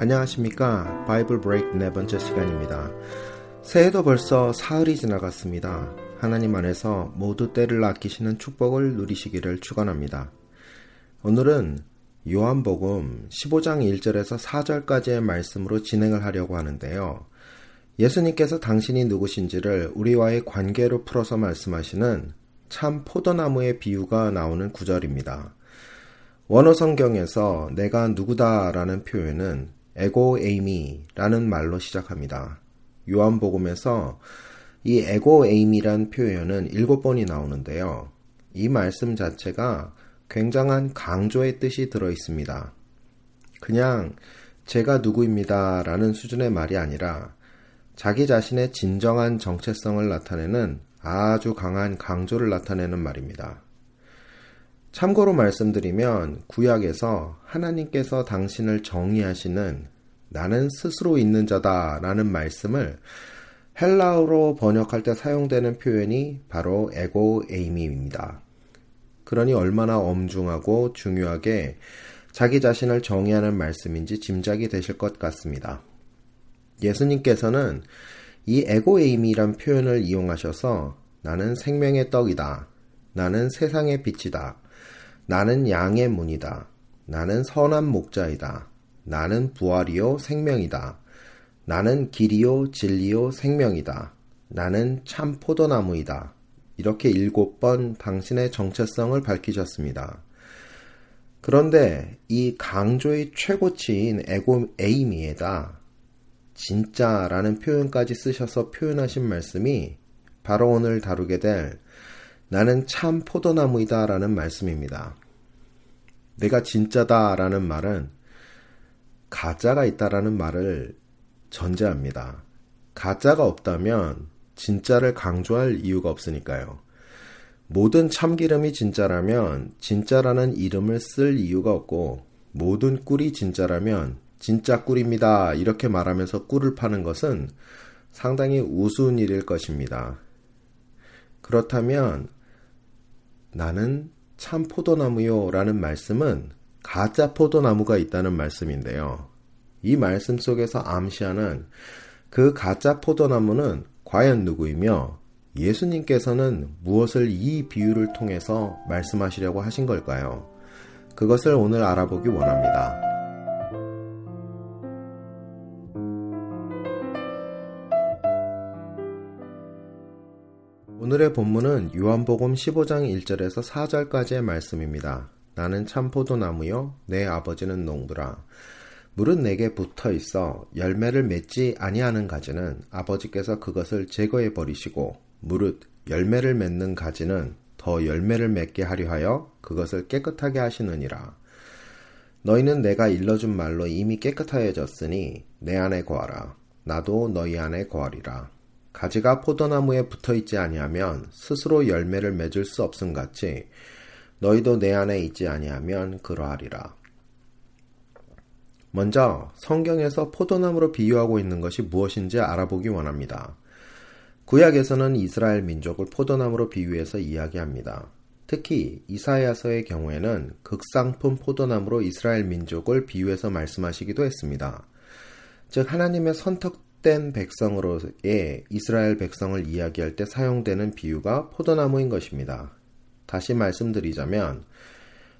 안녕하십니까. 바이블 브레이크 네 번째 시간입니다. 새해도 벌써 사흘이 지나갔습니다. 하나님 안에서 모두 때를 아끼시는 축복을 누리시기를 축원합니다. 오늘은 요한복음 15장 1절에서 4절까지의 말씀으로 진행을 하려고 하는데요. 예수님께서 당신이 누구신지를 우리와의 관계로 풀어서 말씀하시는 참 포도나무의 비유가 나오는 구절입니다. 원어 성경에서 내가 누구다라는 표현은 에고 에이미라는 말로 시작합니다. 요한복음에서 이 에고 에이미란 표현은 일곱 번이 나오는데요. 이 말씀 자체가 굉장한 강조의 뜻이 들어 있습니다. 그냥 제가 누구입니다 라는 수준의 말이 아니라 자기 자신의 진정한 정체성을 나타내는 아주 강한 강조를 나타내는 말입니다. 참고로 말씀드리면 구약에서 하나님께서 당신을 정의하시는 나는 스스로 있는 자다 라는 말씀을 헬라어로 번역할 때 사용되는 표현이 바로 에고 에이미입니다. 그러니 얼마나 엄중하고 중요하게 자기 자신을 정의하는 말씀인지 짐작이 되실 것 같습니다. 예수님께서는 이 에고 에이미란 표현을 이용하셔서 나는 생명의 떡이다. 나는 세상의 빛이다. 나는 양의 문이다. 나는 선한 목자이다. 나는 부활이요 생명이다. 나는 길이요 진리요 생명이다. 나는 참 포도나무이다. 이렇게 일곱 번 당신의 정체성을 밝히셨습니다. 그런데 이 강조의 최고치인 에고 에이미에다 진짜라는 표현까지 쓰셔서 표현하신 말씀이 바로 오늘 다루게 될 나는 참 포도나무이다 라는 말씀입니다. 내가 진짜다 라는 말은 가짜가 있다라는 말을 전제합니다. 가짜가 없다면 진짜를 강조할 이유가 없으니까요. 모든 참기름이 진짜라면 진짜라는 이름을 쓸 이유가 없고 모든 꿀이 진짜라면 진짜 꿀입니다. 이렇게 말하면서 꿀을 파는 것은 상당히 우스운 일일 것입니다. 그렇다면 나는 참 포도나무요 라는 말씀은 가짜 포도나무가 있다는 말씀인데요. 이 말씀 속에서 암시하는 그 가짜 포도나무는 과연 누구이며 예수님께서는 무엇을 이 비유를 통해서 말씀하시려고 하신 걸까요? 그것을 오늘 알아보기 원합니다. 오늘의 본문은 요한복음 15장 1절에서 4절까지의 말씀입니다. 나는 참 포도나무요 내 아버지는 농부라. 물은 내게 붙어 있어 열매를 맺지 아니하는 가지는 아버지께서 그것을 제거해 버리시고 무릇 열매를 맺는 가지는 더 열매를 맺게 하려 하여 그것을 깨끗하게 하시느니라. 너희는 내가 일러준 말로 이미 깨끗하여졌으니 내 안에 거하라. 나도 너희 안에 거하리라. 가지가 포도나무에 붙어 있지 아니하면 스스로 열매를 맺을 수 없음 같이 너희도 내 안에 있지 아니하면 그러하리라. 먼저 성경에서 포도나무로 비유하고 있는 것이 무엇인지 알아보기 원합니다. 구약에서는 이스라엘 민족을 포도나무로 비유해서 이야기합니다. 특히 이사야서의 경우에는 극상품 포도나무로 이스라엘 민족을 비유해서 말씀하시기도 했습니다. 즉 하나님의 선택된 백성으로의 이스라엘 백성을 이야기할 때 사용되는 비유가 포도나무인 것입니다. 다시 말씀드리자면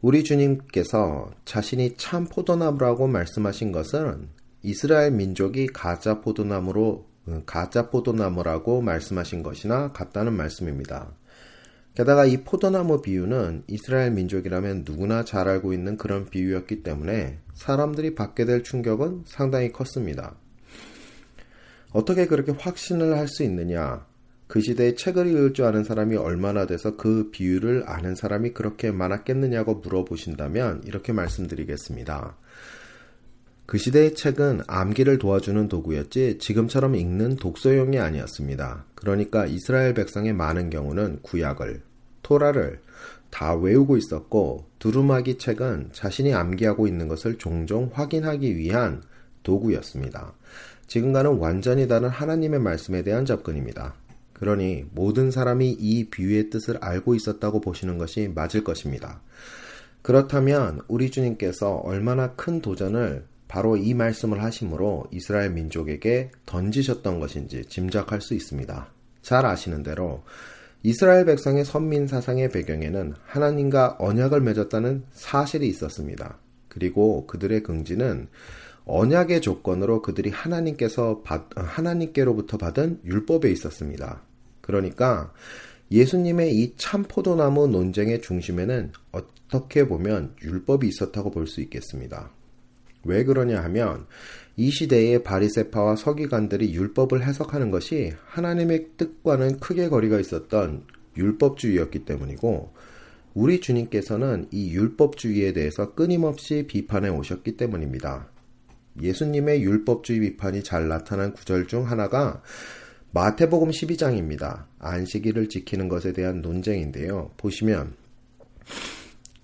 우리 주님께서 자신이 참 포도나무라고 말씀하신 것은 이스라엘 민족이 가짜 포도나무로 가짜 포도나무라고 말씀하신 것이나 같다는 말씀입니다. 게다가 이 포도나무 비유는 이스라엘 민족이라면 누구나 잘 알고 있는 그런 비유였기 때문에 사람들이 받게 될 충격은 상당히 컸습니다. 어떻게 그렇게 확신을 할 수 있느냐? 그 시대에 책을 읽을 줄 아는 사람이 얼마나 돼서 그 비유를 아는 사람이 그렇게 많았겠느냐고 물어보신다면 이렇게 말씀드리겠습니다. 그 시대의 책은 암기를 도와주는 도구였지 지금처럼 읽는 독서용이 아니었습니다. 그러니까 이스라엘 백성의 많은 경우는 구약을, 토라를 다 외우고 있었고 두루마기 책은 자신이 암기하고 있는 것을 종종 확인하기 위한 도구였습니다. 지금과는 완전히 다른 하나님의 말씀에 대한 접근입니다. 그러니 모든 사람이 이 비유의 뜻을 알고 있었다고 보시는 것이 맞을 것입니다. 그렇다면 우리 주님께서 얼마나 큰 도전을 바로 이 말씀을 하심으로 이스라엘 민족에게 던지셨던 것인지 짐작할 수 있습니다. 잘 아시는 대로 이스라엘 백성의 선민 사상의 배경에는 하나님과 언약을 맺었다는 사실이 있었습니다. 그리고 그들의 긍지는 언약의 조건으로 그들이 하나님께서 받, 하나님께로부터 받은 율법에 있었습니다. 그러니까 예수님의 이 참포도나무 논쟁의 중심에는 어떻게 보면 율법이 있었다고 볼 수 있겠습니다. 왜 그러냐 하면 이 시대의 바리세파와 서기관들이 율법을 해석하는 것이 하나님의 뜻과는 크게 거리가 있었던 율법주의였기 때문이고 우리 주님께서는 이 율법주의에 대해서 끊임없이 비판해 오셨기 때문입니다. 예수님의 율법주의 비판이 잘 나타난 구절 중 하나가 마태복음 12장입니다. 안식일을 지키는 것에 대한 논쟁인데요. 보시면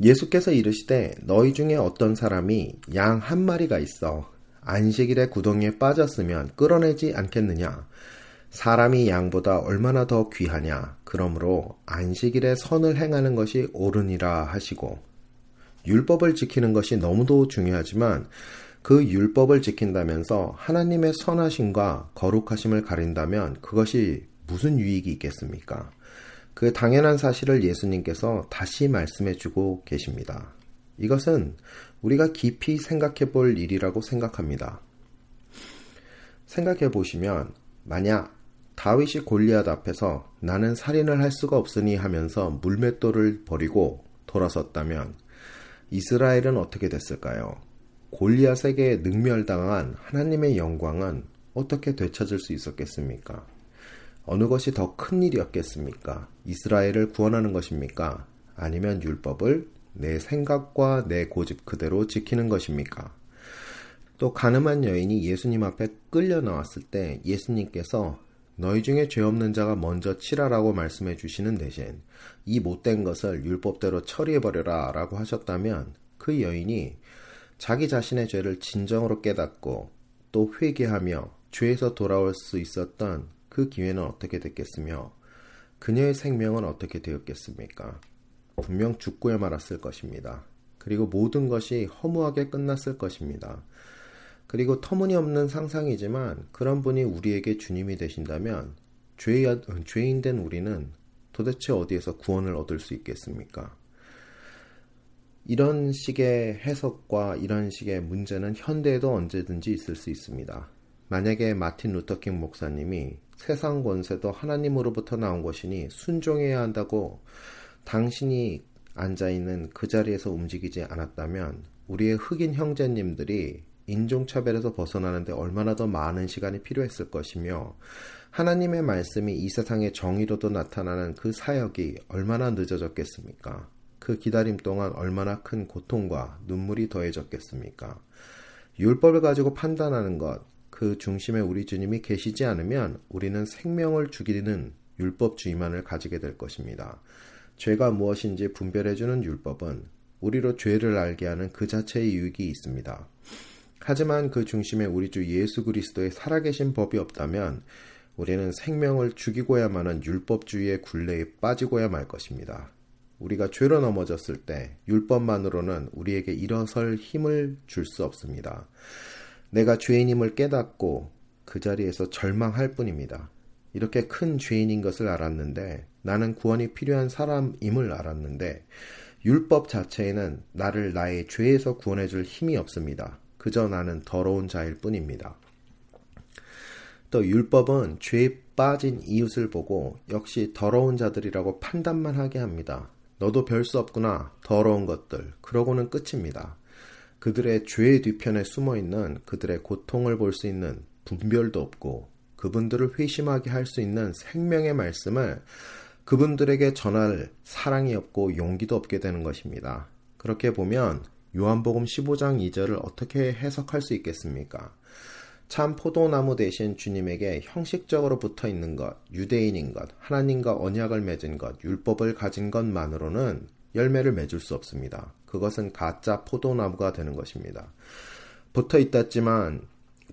예수께서 이르시되 너희 중에 어떤 사람이 양 한 마리가 있어 안식일에 구덩이에 빠졌으면 끌어내지 않겠느냐? 사람이 양보다 얼마나 더 귀하냐? 그러므로 안식일에 선을 행하는 것이 옳으니라 하시고 율법을 지키는 것이 너무도 중요하지만 그 율법을 지킨다면서 하나님의 선하심과 거룩하심을 가린다면 그것이 무슨 유익이 있겠습니까? 그 당연한 사실을 예수님께서 다시 말씀해 주고 계십니다. 이것은 우리가 깊이 생각해 볼 일이라고 생각합니다. 생각해 보시면 만약 다윗이 골리앗 앞에서 나는 살인을 할 수가 없으니 하면서 물맷돌을 버리고 돌아섰다면 이스라엘은 어떻게 됐을까요? 골리앗에게 능멸당한 하나님의 영광은 어떻게 되찾을 수 있었겠습니까? 어느 것이 더 큰 일이었겠습니까? 이스라엘을 구원하는 것입니까? 아니면 율법을 내 생각과 내 고집 그대로 지키는 것입니까? 또 가늠한 여인이 예수님 앞에 끌려 나왔을 때 예수님께서 너희 중에 죄 없는 자가 먼저 치라라고 말씀해 주시는 대신 이 못된 것을 율법대로 처리해 버려라 라고 하셨다면 그 여인이 자기 자신의 죄를 진정으로 깨닫고 또 회개하며 죄에서 돌아올 수 있었던 그 기회는 어떻게 됐겠으며 그녀의 생명은 어떻게 되었겠습니까? 분명 죽고야 말았을 것입니다. 그리고 모든 것이 허무하게 끝났을 것입니다. 그리고 터무니없는 상상이지만 그런 분이 우리에게 주님이 되신다면 죄, 죄인 된 우리는 도대체 어디에서 구원을 얻을 수 있겠습니까? 이런 식의 해석과 이런 식의 문제는 현대에도 언제든지 있을 수 있습니다. 만약에 마틴 루터킹 목사님이 세상 권세도 하나님으로부터 나온 것이니 순종해야 한다고 당신이 앉아있는 그 자리에서 움직이지 않았다면 우리의 흑인 형제님들이 인종차별에서 벗어나는데 얼마나 더 많은 시간이 필요했을 것이며 하나님의 말씀이 이 세상의 정의로도 나타나는 그 사역이 얼마나 늦어졌겠습니까? 그 기다림 동안 얼마나 큰 고통과 눈물이 더해졌겠습니까? 율법을 가지고 판단하는 것, 그 중심에 우리 주님이 계시지 않으면 우리는 생명을 죽이는 율법주의만을 가지게 될 것입니다. 죄가 무엇인지 분별해주는 율법은 우리로 죄를 알게 하는 그 자체의 유익이 있습니다. 하지만 그 중심에 우리 주 예수 그리스도의 살아계신 법이 없다면 우리는 생명을 죽이고야만 하는 율법주의의 굴레에 빠지고야 말 것입니다. 우리가 죄로 넘어졌을 때 율법만으로는 우리에게 일어설 힘을 줄 수 없습니다. 내가 죄인임을 깨닫고 그 자리에서 절망할 뿐입니다. 이렇게 큰 죄인인 것을 알았는데 나는 구원이 필요한 사람임을 알았는데 율법 자체에는 나를 나의 죄에서 구원해 줄 힘이 없습니다. 그저 나는 더러운 자일 뿐입니다. 또 율법은 죄에 빠진 이웃을 보고 역시 더러운 자들이라고 판단만 하게 합니다. 너도 별 수 없구나. 더러운 것들. 그러고는 끝입니다. 그들의 죄의 뒤편에 숨어 있는 그들의 고통을 볼 수 있는 분별도 없고 그분들을 회심하게 할 수 있는 생명의 말씀을 그분들에게 전할 사랑이 없고 용기도 없게 되는 것입니다. 그렇게 보면 요한복음 15장 2절을 어떻게 해석할 수 있겠습니까? 참 포도나무 대신 주님에게 형식적으로 붙어 있는 것, 유대인인 것, 하나님과 언약을 맺은 것, 율법을 가진 것만으로는 열매를 맺을 수 없습니다. 그것은 가짜 포도나무가 되는 것입니다. 붙어 있다지만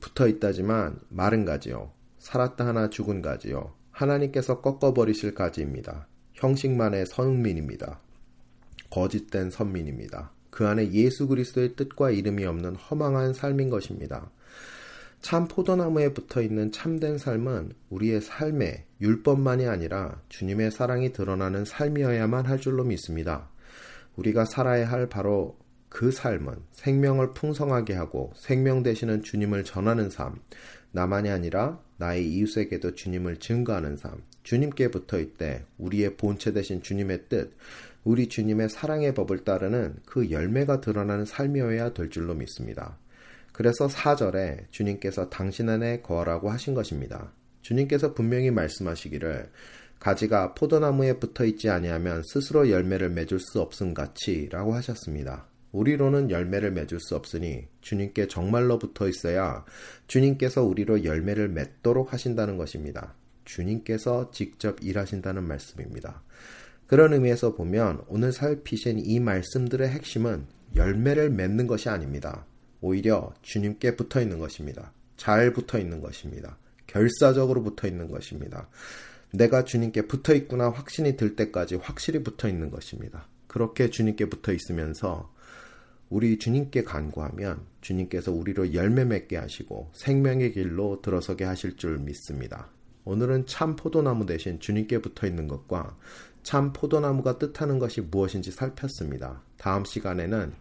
붙어 있다지만 마른 가지요. 살았다 하나 죽은 가지요. 하나님께서 꺾어버리실 가지입니다. 형식만의 선민입니다. 거짓된 선민입니다. 그 안에 예수 그리스도의 뜻과 이름이 없는 허망한 삶인 것입니다. 참 포도나무에 붙어 있는 참된 삶은 우리의 삶의 율법만이 아니라 주님의 사랑이 드러나는 삶이어야만 할 줄로 믿습니다. 우리가 살아야 할 바로 그 삶은 생명을 풍성하게 하고 생명 되시는 주님을 전하는 삶, 나만이 아니라 나의 이웃에게도 주님을 증거하는 삶, 주님께 붙어 있되 우리의 본체 되신 주님의 뜻, 우리 주님의 사랑의 법을 따르는 그 열매가 드러나는 삶이어야 될 줄로 믿습니다. 그래서 4절에 주님께서 당신 안에 거하라고 하신 것입니다. 주님께서 분명히 말씀하시기를 가지가 포도나무에 붙어 있지 아니하면 스스로 열매를 맺을 수 없음 같이라고 하셨습니다. 우리로는 열매를 맺을 수 없으니 주님께 정말로 붙어 있어야 주님께서 우리로 열매를 맺도록 하신다는 것입니다. 주님께서 직접 일하신다는 말씀입니다. 그런 의미에서 보면 오늘 살피신 이 말씀들의 핵심은 열매를 맺는 것이 아닙니다. 오히려 주님께 붙어 있는 것입니다. 잘 붙어 있는 것입니다. 결사적으로 붙어 있는 것입니다. 내가 주님께 붙어 있구나 확신이 들 때까지 확실히 붙어 있는 것입니다. 그렇게 주님께 붙어 있으면서 우리 주님께 간구하면 주님께서 우리로 열매 맺게 하시고 생명의 길로 들어서게 하실 줄 믿습니다. 오늘은 참 포도나무 대신 주님께 붙어 있는 것과 참 포도나무가 뜻하는 것이 무엇인지 살폈습니다. 다음 시간에는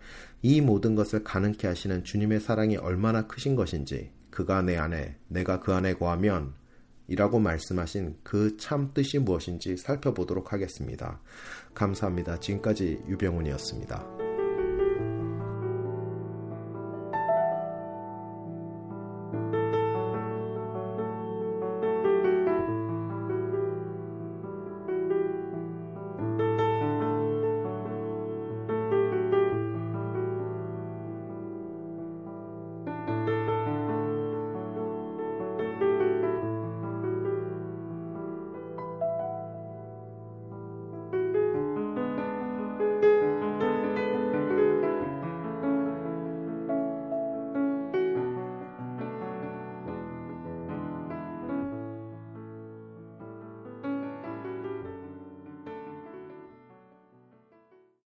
이 모든 것을 가능케 하시는 주님의 사랑이 얼마나 크신 것인지 그가 내 안에 내가 그 안에 거하면 이라고 말씀하신 그 참 뜻이 무엇인지 살펴보도록 하겠습니다. 감사합니다. 지금까지 유병훈이었습니다.